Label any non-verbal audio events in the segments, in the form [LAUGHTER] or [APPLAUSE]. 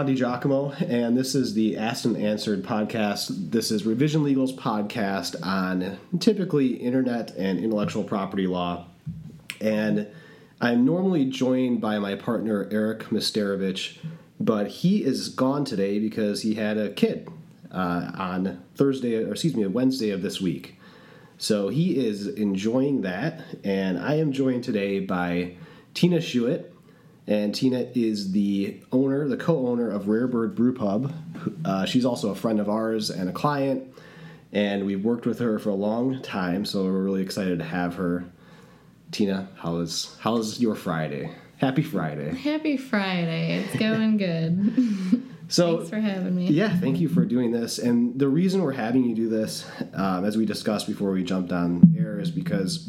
John DiGiacomo, and this is the Asked and Answered podcast. This is Revision Legal's podcast on typically internet and intellectual property law. And I'm normally joined by my partner, Eric Misterovich, but he is gone today because he had a kid uh, on Thursday, or excuse me, Wednesday of this week. So he is enjoying that, and I am joined today by Tina Schuett. And Tina is the owner, the co-owner of Rare Bird Brew Pub. Uh, she's also a friend of ours and a client, and we've worked with her for a long time. So we're really excited to have her. Tina, how is how's your Friday? Happy Friday! Happy Friday. It's going good. [LAUGHS] So Thanks for having me. Yeah, thank you for doing this. And the reason we're having you do this, um, as we discussed before we jumped on air, is because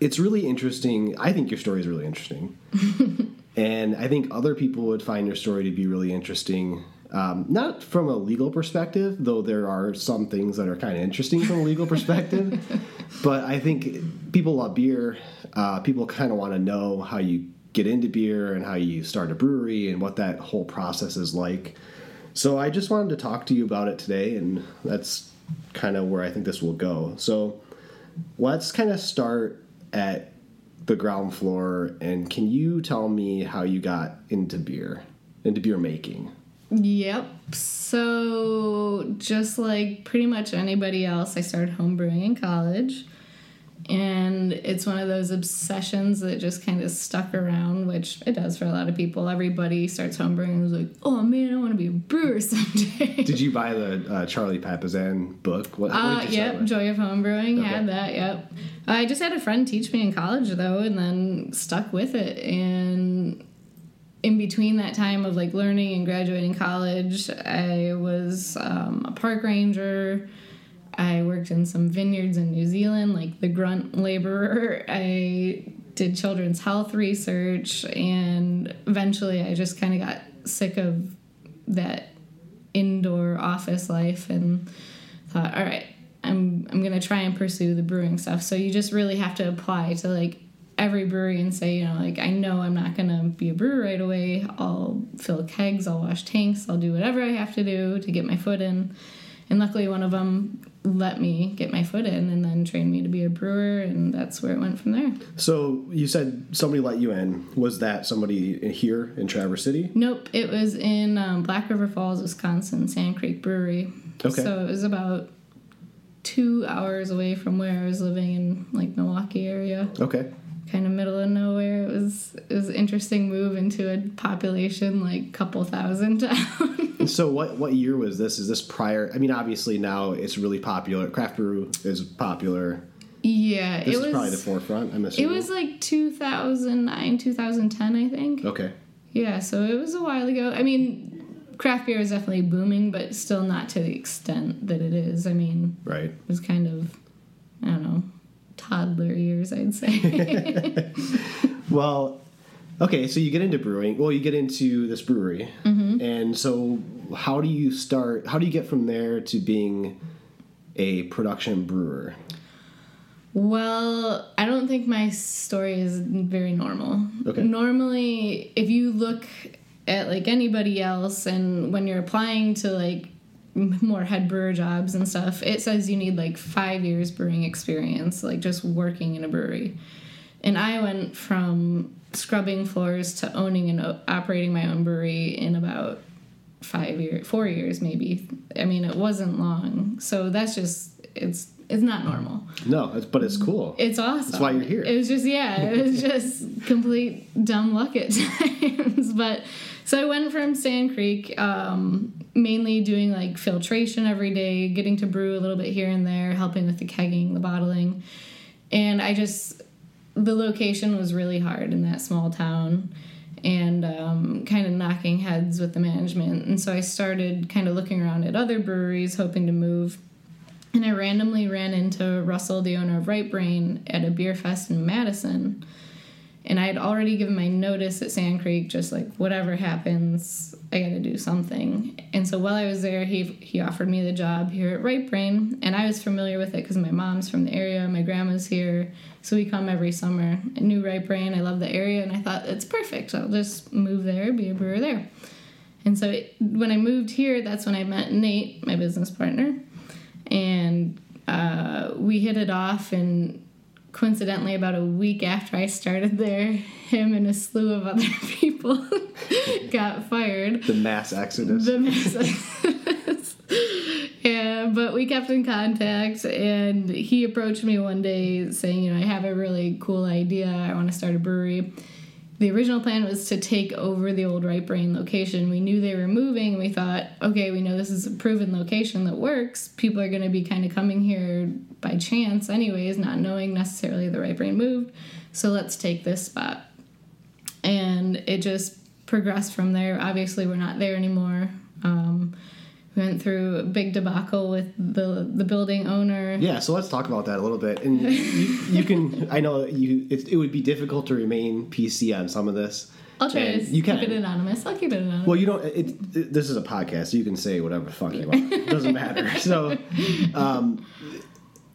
it's really interesting. I think your story is really interesting. [LAUGHS] and I think other people would find your story to be really interesting. Um, not from a legal perspective, though there are some things that are kind of interesting from a legal perspective. [LAUGHS] but I think people love beer. Uh, people kind of want to know how you get into beer and how you start a brewery and what that whole process is like. So I just wanted to talk to you about it today, and that's kind of where I think this will go. So let's kind of start at the ground floor, and can you tell me how you got into beer, into beer making? Yep. So, just like pretty much anybody else, I started homebrewing in college. And it's one of those obsessions that just kind of stuck around, which it does for a lot of people. Everybody starts homebrewing and is like, oh man, I want to be a brewer [LAUGHS] someday. Did you buy the uh, Charlie Papazian book? What, Uh, yep. Joy of Homebrewing Okay. had that. Yep, I just had a friend teach me in college though, and then stuck with it. And in between that time of like learning and graduating college, I was um, a park ranger. I worked in some vineyards in New Zealand, like the grunt laborer. I did children's health research, and eventually I just kind of got sick of that indoor office life and thought, all right, I'm I'm gonna try and pursue the brewing stuff. So you just really have to apply to like every brewery and say, you know, like I know I'm not gonna be a brewer right away. I'll fill kegs, I'll wash tanks, I'll do whatever I have to do to get my foot in. And luckily, one of them let me get my foot in and then trained me to be a brewer, and that's where it went from there. So you said somebody let you in. Was that somebody here in Traverse City? Nope, it was in um, Black River Falls, Wisconsin, Sand Creek Brewery. Okay. So it was about two hours away from where I was living in like Milwaukee area, Okay. kind of middle of nowhere. It was it was an interesting move into a population like couple thousand [LAUGHS] town. So what what year was this? Is this prior? I mean, obviously now it's really popular. Craft brew is popular. yeah, This it is was probably the forefront. I'm assuming it was like 2009, 2010, I think. okay. Yeah, so it was a while ago. I mean, craft beer is definitely booming, but still not to the extent that it is. I mean, Right. it was kind of I don't know toddler years I'd say. [LAUGHS] Well, okay. So you get into brewing. Well, you get into this brewery, Mm-hmm. and so how do you start? How do you get from there to being a production brewer? well, I don't think my story is very normal. Okay. Normally, if you look at like anybody else and when you're applying to like more head brewer jobs and stuff, it says you need like 5 years brewing experience like just working in a brewery. And I went from scrubbing floors to owning and operating my own brewery in about five years, four years maybe. I mean, it wasn't long, so that's just it's it's not normal. No, it's, but it's cool. It's awesome. That's why you're here. It was just yeah, it was [LAUGHS] just complete dumb luck at [LAUGHS] times. But so I went from Sand Creek, um, mainly doing like filtration every day, getting to brew a little bit here and there, helping with the kegging, the bottling, and I just the location was really hard in that small town and um, kind of knocking heads with the management. And so I started kind of looking around at other breweries, hoping to move. And I randomly ran into Russell, the owner of Right Brain, at a beer fest in Madison. And I had already given my notice at Sand Creek, just like whatever happens, I got to do something. And so while I was there, he he offered me the job here at Right Brain, and I was familiar with it because my mom's from the area, my grandma's here, so we come every summer. I knew Right Brain, I love the area, and I thought it's perfect. I'll just move there, be a brewer there. And so it, when I moved here, that's when I met Nate, my business partner, and uh, we hit it off and coincidentally about a week after I started there, him and a slew of other [LAUGHS] people [LAUGHS] got fired. The mass exodus. The mess. [LAUGHS] yeah, but we kept in contact, and he approached me one day saying, "You know, I have a really cool idea. I want to start a brewery." The original plan was to take over the old Right Brain location. We knew they were moving, and we thought, okay, we know this is a proven location that works. People are going to be kind of coming here by chance, anyways, not knowing necessarily the Right Brain moved. So let's take this spot. And it just progressed from there. Obviously, we're not there anymore. Um, we went through a big debacle with the the building owner. Yeah, so let's talk about that a little bit. And you, you can, I know you, it, it would be difficult to remain PC on some of this. I'll try And to you keep can. it anonymous. I'll keep it anonymous. Well, you don't. It, it, this is a podcast. So you can say whatever the fuck you want. [LAUGHS] It doesn't matter. So, um,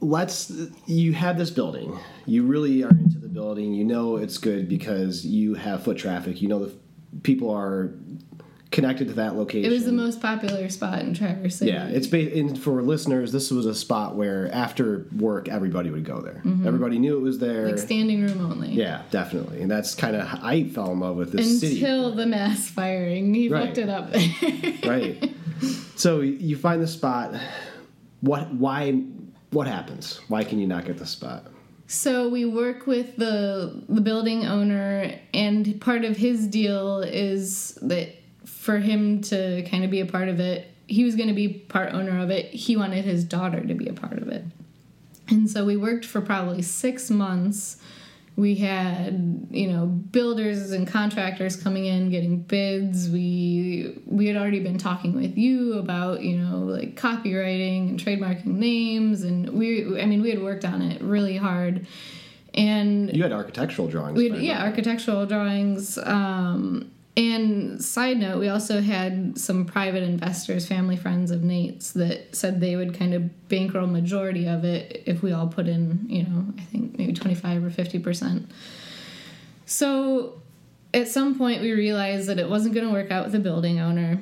let's. You have this building. You really are into the building. You know it's good because you have foot traffic. You know the people are connected to that location. it was the most popular spot in Traverse City. Yeah, it's ba- and for listeners, this was a spot where after work everybody would go there. Everybody knew it was there. Mm-hmm. like standing room only. yeah, definitely, and that's kind of I fell in love with this city. Until the mass firing, he Right. fucked it up [LAUGHS] right. So you find the spot. What? Why? What happens? Why can you not get the spot? So we work with the the building owner, and part of his deal is that for him to kind of be a part of it, he was going to be part owner of it. He wanted his daughter to be a part of it, and so we worked for probably six months. We had you know builders and contractors coming in getting bids. We we had already been talking with you about you know like copywriting and trademarking names, and we I mean we had worked on it really hard, and You had architectural drawings. we had, yeah, architectural drawings. Um, and side note, we also had some private investors, family friends of Nate's, that said they would kind of bankroll majority of it if we all put in, you know, I think maybe twenty five or fifty percent. So at some point, we realized that it wasn't going to work out with the building owner,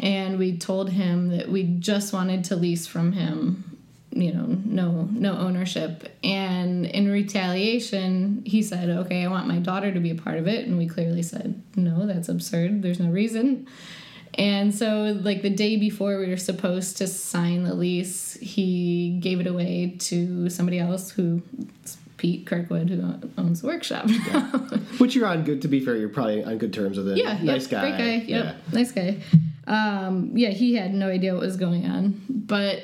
and we told him that we just wanted to lease from him you know no no ownership and in retaliation he said okay i want my daughter to be a part of it and we clearly said no that's absurd there's no reason and so like the day before we were supposed to sign the lease he gave it away to somebody else who pete kirkwood who owns the workshop Which you're on good. To be fair, you're probably on good terms with it. yeah nice yep, guy. great guy yep Yeah. nice guy um, yeah he had no idea what was going on but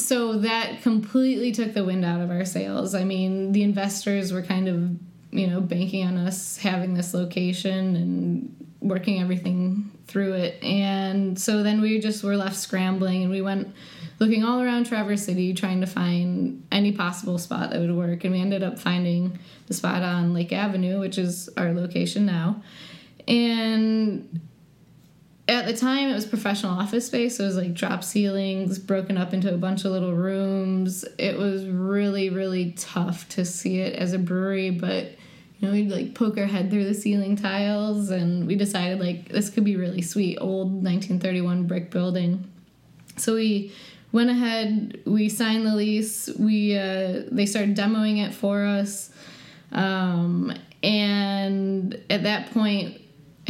so that completely took the wind out of our sails. I mean the investors were kind of you know banking on us having this location and working everything through it. And so then we just were left scrambling and we went looking all around traverse city trying to find any possible spot that would work. And we ended up finding the spot on lake avenue which is our location now. And at the time it was professional office space so it was like drop ceilings broken up into a bunch of little rooms. It was really really tough to see it as a brewery but you know we'd like poke our head through the ceiling tiles and we decided like this could be really sweet old 1931 brick building. So we went ahead we signed the lease we uh, they started demoing it for us. Um, and at that point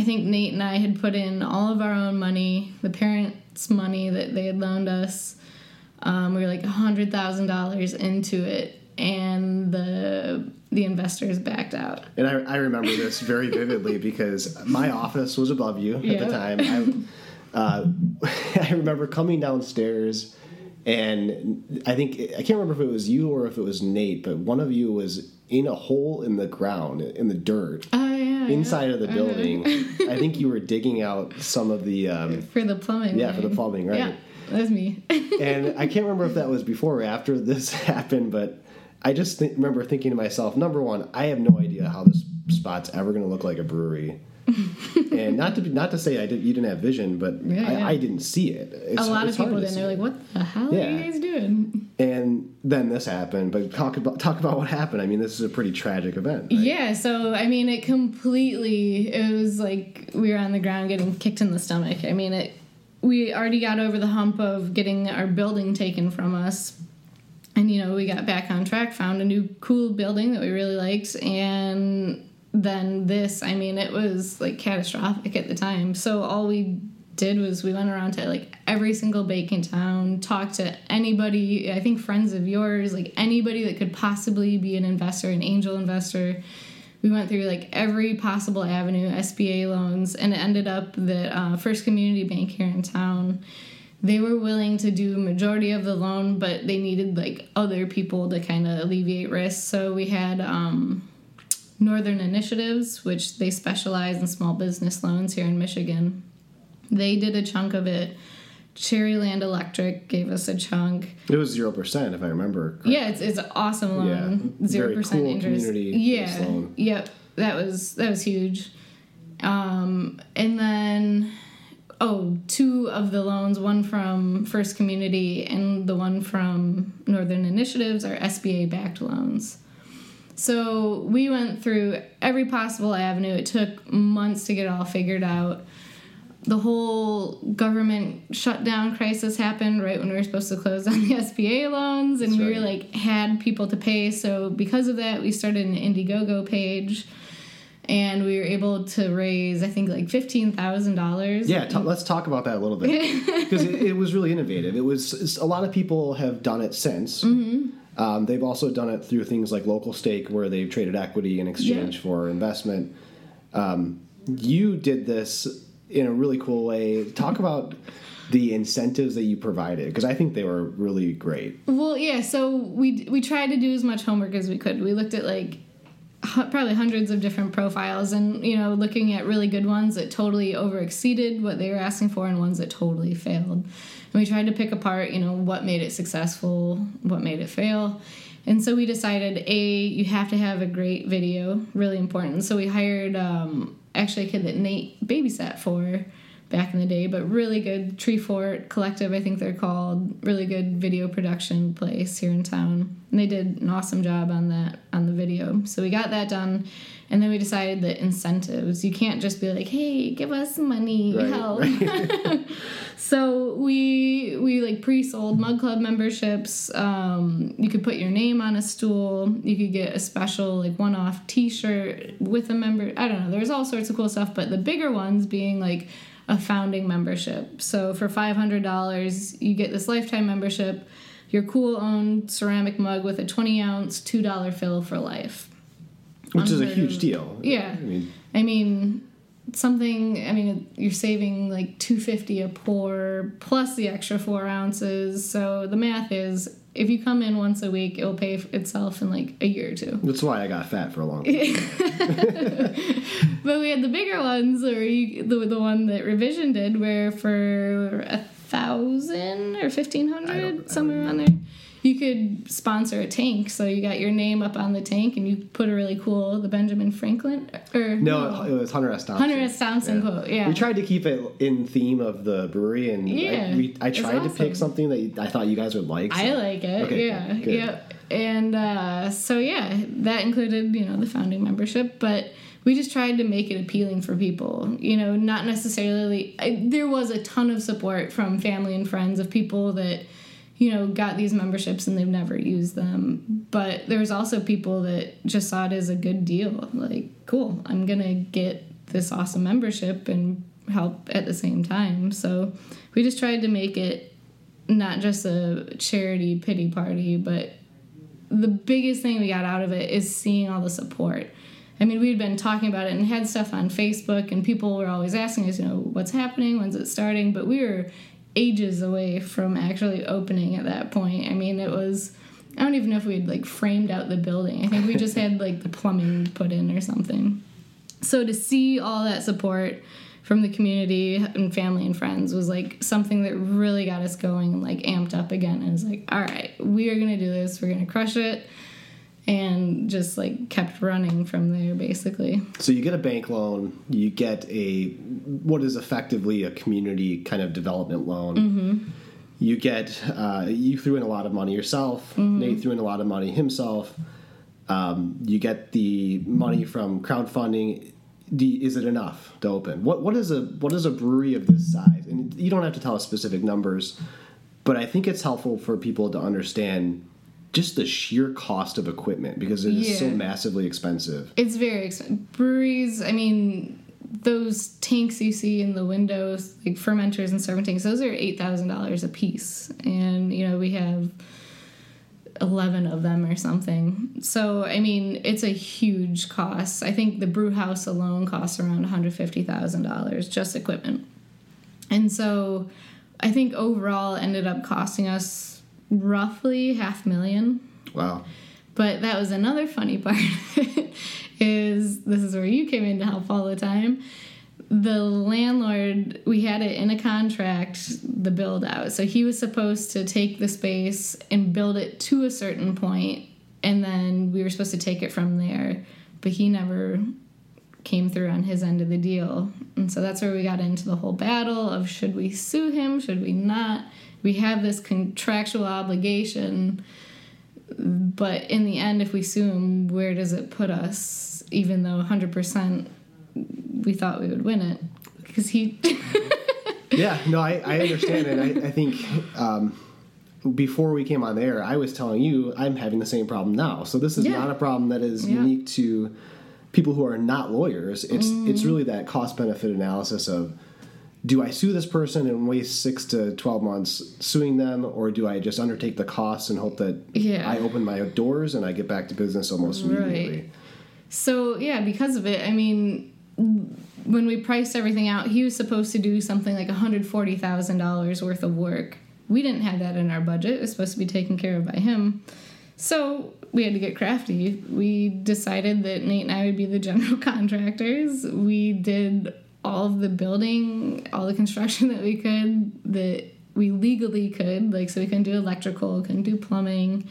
I think Nate and I had put in all of our own money, the parents' money that they had loaned us. Um, we were like hundred thousand dollars into it, and the the investors backed out. And I, I remember this very vividly because my office was above you at Yeah. the time. I, uh, [LAUGHS] I remember coming downstairs, and I think I can't remember if it was you or if it was Nate, but one of you was in a hole in the ground in the dirt yeah, inside of the Uh-huh. building. I think you were digging out some of the. Um, [LAUGHS] for the plumbing. Yeah, for the plumbing, right. Yeah, that was me. [LAUGHS] and I can't remember if that was before or after this [LAUGHS] happened, but I just think, remember thinking to myself, number one, I have no idea how this spot's ever going to look like a brewery. And not to be, not to say I did you didn't have vision, but Yeah, I, yeah. I didn't see it. It's, a lot of people didn't. They're like, "What the hell are you guys doing?" And then this happened. But talk about talk about what happened. I mean, this is a pretty tragic event. right? Yeah, so I mean, it completely. It was like we were on the ground getting kicked in the stomach. I mean, it. We already got over the hump of getting our building taken from us, and you know we got back on track, found a new cool building that we really liked, and then this. I mean, it was like catastrophic at the time. So all we did was we went around to like every single bake in town, talked to anybody, I think friends of yours, like anybody that could possibly be an investor, an angel investor. We went through like every possible avenue, SBA loans, and it ended up that uh, First Community Bank here in town, they were willing to do majority of the loan, but they needed like other people to kind of alleviate risk. So we had um, Northern Initiatives, which they specialize in small business loans here in Michigan. They did a chunk of it. Cherryland Electric gave us a chunk. It was zero percent, if I remember. correctly. Yeah, it's, it's an awesome loan. Yeah. Zero percent cool interest. community-based Yeah. loan. Yep. That was that was huge. Um, and then oh, two of the loans, one from First Community and the one from Northern Initiatives are SBA backed loans. So we went through every possible avenue. It took months to get it all figured out. The whole government shutdown crisis happened right when we were supposed to close on the [LAUGHS] SBA loans, and That's we were like had people to pay. So because of that, we started an Indiegogo page, and we were able to raise I think like fifteen thousand dollars. Yeah, t- let's talk about that a little bit [LAUGHS] because it, it was really innovative. It was a lot of people have done it since. Mm-hmm. Um, they've also done it through things like Localstake, where they've traded equity in exchange Yeah. for investment. Um, you did this in a really cool way. Talk about the incentives that you provided because I think they were really great. Well, yeah. So we we tried to do as much homework as we could. We looked at like probably hundreds of different profiles, and you know, looking at really good ones that totally over exceeded what they were asking for, and ones that totally failed. And we tried to pick apart, you know, what made it successful, what made it fail. And so we decided, a, you have to have a great video, really important. So we hired um, actually a kid that Nate babysat for back in the day, but really good Tree Fort Collective, I think they're called. Really good video production place here in town. And they did an awesome job on that on the video. So we got that done. And then we decided that incentives. You can't just be like, hey, give us money, Right, help. [LAUGHS] [LAUGHS] so we we like pre-sold mug club memberships um, you could put your name on a stool you could get a special like one-off t-shirt with a member i don't know there's all sorts of cool stuff but the bigger ones being like a founding membership so for $500 you get this lifetime membership your cool owned ceramic mug with a 20 ounce $2 fill for life Which is a huge of. deal. Yeah. I mean, I mean, something. I mean, you're saving like two fifty a pour plus the extra four ounces. So the math is, if you come in once a week, it will pay itself in like a year or two. that's why I got fat for a long [LAUGHS] time. But we had the bigger ones, or you, the the one that Revision did, where for a thousand or fifteen I don't- I hundred, somewhere around there, you could sponsor a tank. So you got your name up on the tank, and you put a really cool the Benjamin Franklin or No, it was Hunter S. Thompson. Hunter S. Thompson quote. Yeah, We tried to keep it in theme of the brewery, and Yeah, I, we, I tried to pick something that I thought you guys would like. I like it. Okay, yeah. good. Yep. And uh, so yeah, that included you know the founding membership, but we just tried to make it appealing for people. You know, not necessarily. I, there was a ton of support from family and friends of people that you know got these memberships and they've never used them. But there's also people that just saw it as a good deal. Like, cool, I'm gonna get this awesome membership and help at the same time. So we just tried to make it not just a charity pity party, but the biggest thing we got out of it is seeing all the support. I mean, we'd been talking about it and had stuff on Facebook, and people were always asking us, you know, what's happening, when's it starting? But we were ages away from actually opening at that point. I mean, it was, I don't even know if we had like framed out the building. I think we just had like the plumbing put in or something. So to see all that support from the community and family and friends was like something that really got us going and like amped up again. And was like, all right, we are gonna do this. We're gonna crush it. And just like kept running from there basically. So you get a bank loan, you get a what is effectively a community kind of development loan. Mm-hmm. You get uh, you threw in a lot of money yourself. Mm-hmm. Nate threw in a lot of money himself. Um, you get the money from crowdfunding. Is it enough to open? What what is a what is a brewery of this size? And you don't have to tell us specific numbers, but I think it's helpful for people to understand just the sheer cost of equipment because it is so massively expensive. It's very expensive. Breweries, I mean, those tanks you see in the windows, like fermenters and serving tanks, those are eight thousand dollars a piece, and you know we have eleven of them or something. So I mean, it's a huge cost. I think the brew house alone costs around one hundred fifty thousand dollars just equipment, and so I think overall ended up costing us roughly half million. Wow. But that was another funny part is this is where you came in to help all the time. The landlord, we had it in a contract, the build out. So he was supposed to take the space and build it to a certain point, and then we were supposed to take it from there. But he never came through on his end of the deal. And so that's where we got into the whole battle of should we sue him, should we not? We have this contractual obligation but in the end, if we sue him, where does it put us? Even though 100% we thought we would win it. Because he. [LAUGHS] Yeah, no, I, I understand, it. I, I think um, before we came on there, I was telling you I'm having the same problem now. So this is Yeah. not a problem that is Yeah. unique to people who are not lawyers. It's Mm. it's really that cost benefit analysis of do I sue this person and waste six to twelve months suing them, or do I just undertake the costs and hope that Yeah. I open my doors and I get back to business almost Right. immediately? So, yeah, because of it, I mean, when we priced everything out, he was supposed to do something like $140,000 worth of work. We didn't have that in our budget. It was supposed to be taken care of by him. So we had to get crafty. We decided that Nate and I would be the general [LAUGHS] contractors. We did all of the building, all the construction that we could, that we legally could. Like, so we couldn't do electrical, couldn't do plumbing,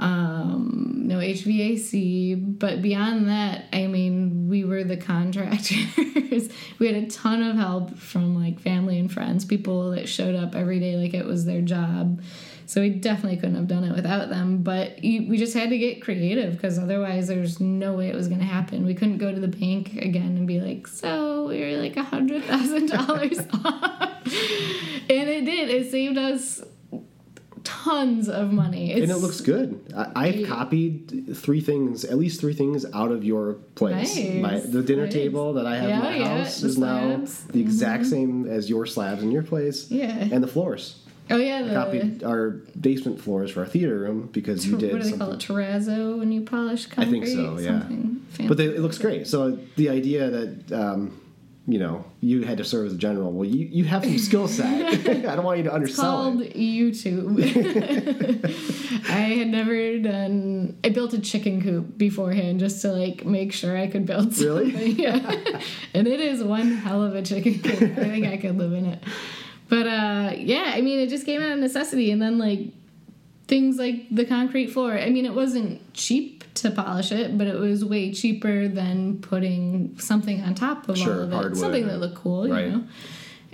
um, no HVAC. But beyond that, I mean, we were the [LAUGHS] contractors. we had a ton of help from like family and friends, people that showed up every day like it was their job. So we definitely couldn't have done it without them. But you, we just had to get creative because otherwise there's no way it was going to happen. We couldn't go to the bank again and be like, so we were like a hundred thousand dollars [LAUGHS] off, and it did. It saved us tons of money. It's, And it looks good. I, I've Yeah. copied three things, at least three things, out of your place. Nice, My, the dinner nice. table that I have Yeah, in my house is now slabs. the exact mm-hmm. same as your slabs in your place. Yeah. And the floors. Oh yeah, the copied our basement floors for our theater room because you did. what do they call it? Terrazzo when you polish I think so, yeah. But they, it looks great. So the idea that um, you know you had to serve as a general, well, you, you have some skill set. [LAUGHS] [LAUGHS] I don't want you to undersell called it. YouTube. [LAUGHS] I had never done. I built a chicken coop beforehand just to like make sure I could build something. Really? Yeah, and it is one hell of a chicken coop. I think I could live in it. But uh, yeah, I mean, it just came out of necessity, and then like things like the concrete floor. I mean, it wasn't cheap to polish it, but it was way cheaper than putting something on top of Sure, all of it. hardwood Something that looked cool, right. you know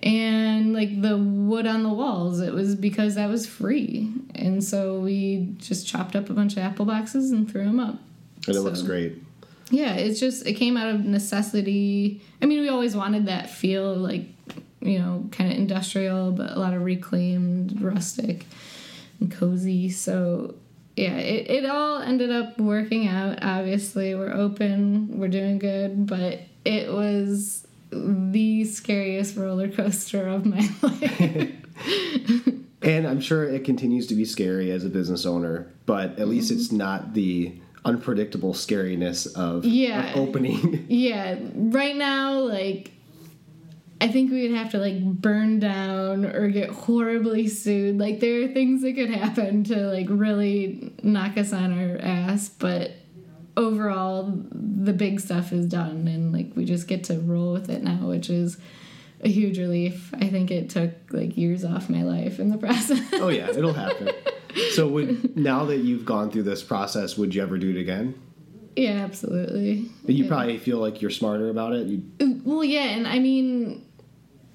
and like the wood on the walls it was because that was free and so we just chopped up a bunch of apple boxes and threw them up And it looks great. yeah it's just it came out of necessity i mean we always wanted that feel like you know kind of industrial but a lot of reclaimed rustic and cozy so yeah it, it all ended up working out obviously we're open we're doing good but it was the scariest roller coaster of my [LAUGHS] life And I'm sure it continues to be scary as a business owner, but at least Mm-hmm. it's not the unpredictable scariness of, Yeah. of opening. [LAUGHS] Yeah, right now, like, I think we would have to like burn down or get horribly sued. Like, there are things that could happen to like really knock us on our ass, but overall, the big stuff is done, and like we just get to roll with it now, which is a huge relief. I think it took like years off my life in the [LAUGHS] process. oh yeah, it'll happen. So would now that you've gone through this process, would you ever do it again? Yeah, absolutely. But you Yeah. probably feel like you're smarter about it. You, Well, yeah, and I mean,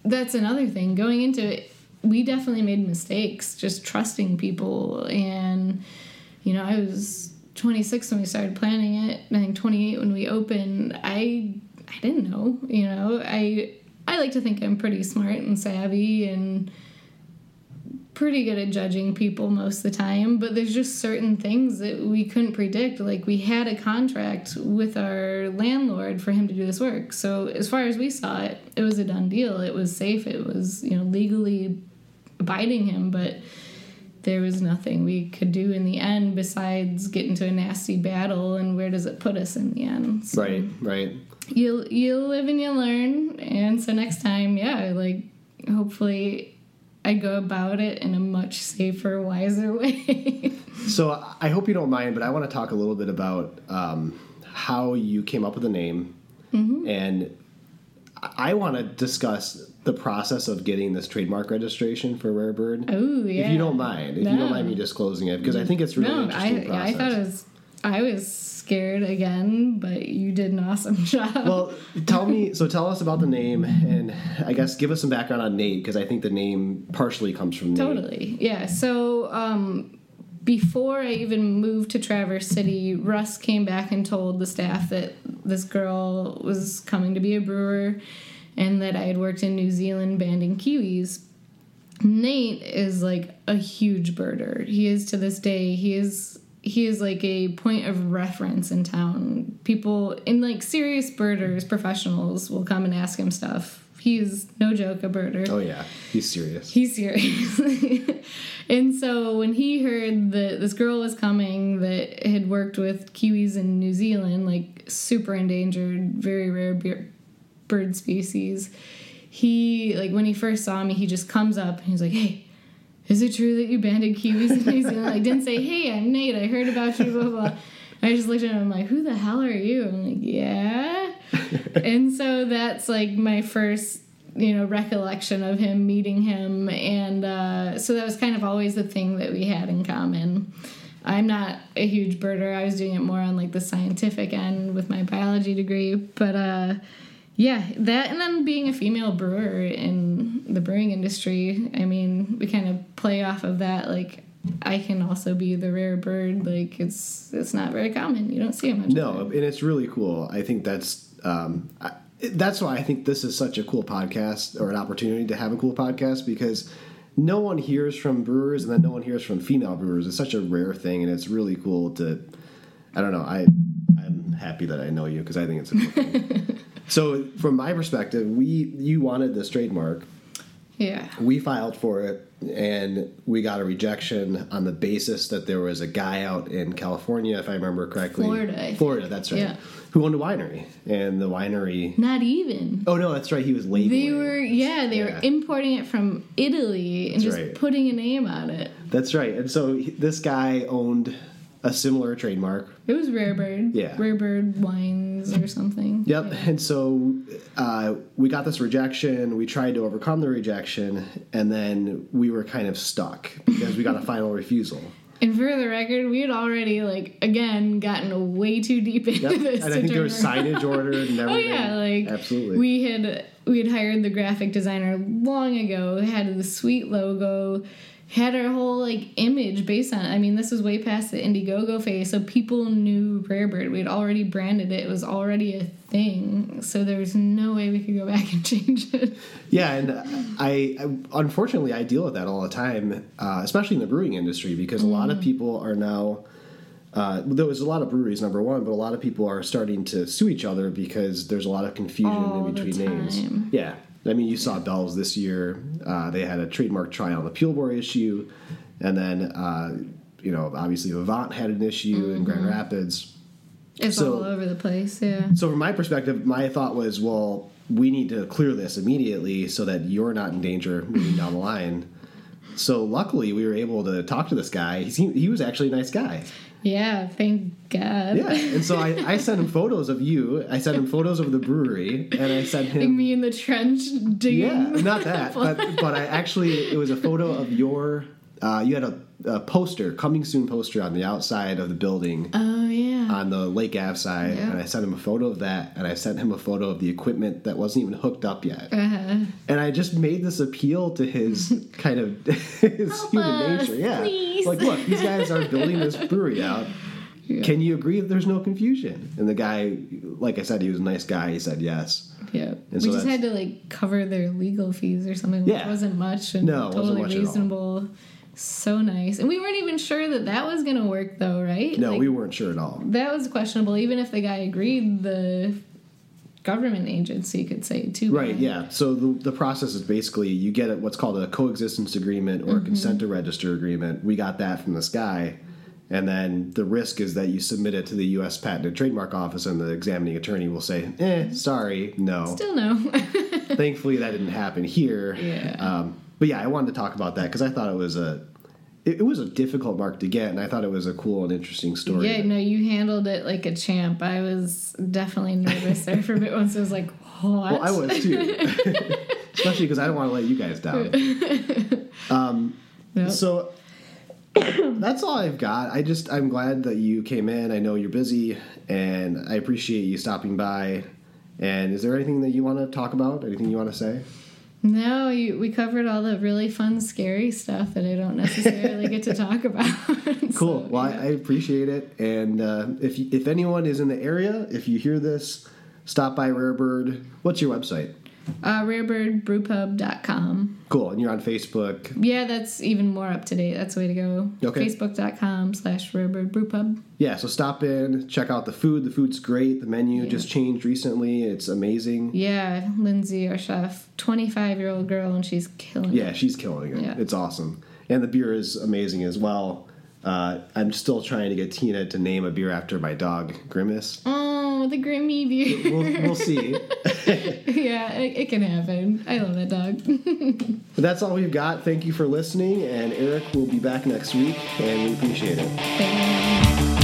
that's another thing. Going into it, we definitely made mistakes just trusting people. And, you know, I was 26 when we started planning it. and I think 28 when we opened. I I didn't know, you know. I I like to think I'm pretty smart and savvy and pretty good at judging people most of the time, but there's just certain things that we couldn't predict. Like we had a contract with our landlord for him to do this work. So as far as we saw it, it was a done deal. It was safe. It was, you know, legally abiding him, but there was nothing we could do in the end besides get into a nasty battle and where does it put us in the end? So right, right. you you live and you learn and so next time yeah like hopefully i go about it in a much safer wiser way [LAUGHS] So I hope you don't mind, but I want to talk a little bit about um, how you came up with the name, Mm-hmm. and I want to discuss the process of getting this trademark registration for Rare Bird. oh yeah If you don't mind, if you don't mind me disclosing it, because I think it's really no interesting i process. thought it was i was scared again but you did an awesome [LAUGHS] job Well, tell me. So tell us about the name, and I guess give us some background on Nate because I think the name partially comes from Nate. Totally. Yeah. So um, before I even moved to Traverse City, Russ came back and told the staff that this girl was coming to be a brewer and that I had worked in New Zealand banding kiwis. Nate is like a huge birder. He is to this day. He is he is like a point of reference in town. People in like serious birders, professionals will come and ask him stuff. He's no joke a birder. Oh yeah, he's serious. He's serious. [LAUGHS] and so when he heard that this girl was coming that had worked with kiwis in New Zealand, like super endangered, very rare bir- bird species, he like when he first saw me, he just comes up and he's like, "Hey, is it true that you banded kiwis in New Zealand?" I didn't say, "Hey, I'm Nate. I heard about you." Blah blah. I just looked at him. I'm like, "Who the hell are you?" I'm like, "Yeah." and so that's like my first you know recollection of him meeting him and uh, so that was kind of always the thing that we had in common i'm not a huge birder i was doing it more on like the scientific end with my biology degree but uh, yeah that and then being a female brewer in the brewing industry i mean we kind of play off of that like i can also be the rare bird like it's it's not very common you don't see it much No, and it's really cool. I think that's um, I, that's why I think this is such a cool podcast or an opportunity to have a cool podcast because no one hears from brewers and then no one hears from female brewers. It's such a rare thing, and it's really cool to. I don't know. I I'm happy that I know you because I think it's a cool thing. [LAUGHS] So from my perspective, we you wanted this trademark. yeah We filed for it and we got a rejection on the basis that there was a guy out in California, if I remember correctly. Florida, I think. Florida, that's right. Yeah. Who owned a winery. And the winery. not even Oh, no, that's right. He was labeling. They were yeah, they Yeah. were importing it from Italy and That's just right. putting a name on it. That's right. And so this guy owned a similar trademark. It was Rare Bird. Yeah. Rare Bird Wines or something. Yep. And so uh, we got this rejection. We tried to overcome the rejection. And then we were kind of stuck because we got a final refusal. And for the record, we had already like again gotten way too deep into Yep. this. And I think there was signage ordered and [LAUGHS] Oh everything. yeah, like Absolutely. We had we had hired the graphic designer long ago. Had the sweet logo, had our whole like image based on. it. I mean, this was way past the Indiegogo phase, so people knew Rare Bird. We'd already branded it. It was already a thing. So there was no way we could go back [LAUGHS] and change it. Yeah, and I, I unfortunately I deal with that all the time, uh, especially in the brewing industry, because a Mm. lot of people are now. Uh, there was a lot of breweries, number one, but a lot of people are starting to sue each other because there's a lot of confusion All in between names. Yeah, I mean, you saw Bell's this year; uh, they had a trademark trial on the Peelbore issue, and then uh, you know, obviously Avant had an issue in Grand Mm-hmm. Rapids. It's So- all over the place. Yeah. So from my perspective, my thought was, well, we need to clear this immediately so that you're not in danger moving down the line. So luckily, we were able to talk to this guy. He, seemed, he was actually a nice guy. Yeah. Thank God. Yeah, and so I, I sent him photos of you. I sent him photos of the brewery, and I sent Like him. me in the trench digging. Yeah, not that, [LAUGHS] but but I actually it was a photo of your uh, you had a, a poster, coming soon poster on the outside of the building Oh yeah. on the Lake Ave side, Yeah. and I sent him a photo of that, and I sent him a photo of the equipment that wasn't even hooked up yet. Uh-huh. And I just made this appeal to his [LAUGHS] kind of [LAUGHS] his Help human us, nature. Yeah. please. Like, look, these guys are building this brewery out. Can you agree that there's no confusion? And the guy, like I said, he was a nice guy. He said yes. Yeah. And we so just had to like cover their legal fees or something, which Yeah. wasn't much and No, totally much reasonable. So nice. And we weren't even sure that that was going to work though, right? No, Like, we weren't sure at all. That was questionable. Even if the guy agreed, the government agency could say too. Right, bad. yeah. So the, the process is basically you get what's called a coexistence agreement or a consent to register agreement. We got that from this guy. And then the risk is that you submit it to the U.S. Patent and Trademark Office, and the examining attorney will say, eh, sorry, no. Still no. [LAUGHS] Thankfully, that didn't happen here. Yeah. Um, but yeah, I wanted to talk about that because I thought it was a it, it was a difficult mark to get, and I thought it was a cool and interesting story. yeah, no, you handled it like a champ. I was definitely nervous there for a bit once I was like, what? Well, I was too, [LAUGHS] especially because I don't want to let you guys down. [LAUGHS] Um, yep. So [COUGHS] that's all I've got. I just I'm glad that you came in. I know you're busy, and I appreciate you stopping by. And is there anything that you want to talk about? Anything you want to say? No, you, we covered all the really fun, scary stuff that I don't necessarily get to talk about. [LAUGHS] Cool. So, well, I, yeah. I appreciate it. And uh, if you- if anyone is in the area, if you hear this, stop by Rare Bird. What's your website? Uh, rarebirdbrewpub.com. Cool. And you're on Facebook. Yeah, that's even more up to date. That's the way to go. Okay. Facebook.com slash rarebirdbrewpub. Yeah. So stop in, check out the food. The food's great. The menu Yeah. just changed recently. It's amazing. Yeah, Lindsay, our chef, 25 year old girl, and she's killing Yeah, it. Yeah, she's killing it. Yeah. It's awesome. And the beer is amazing as well. Uh, I'm still trying to get Tina to name a beer after my dog, Grimace. Oh, the Grimmy beer. We'll, we'll see. [LAUGHS] [LAUGHS] yeah, it, it can happen. I love that dog. [LAUGHS] But that's all we've got. Thank you for listening. And Eric will be back next week, and we appreciate it.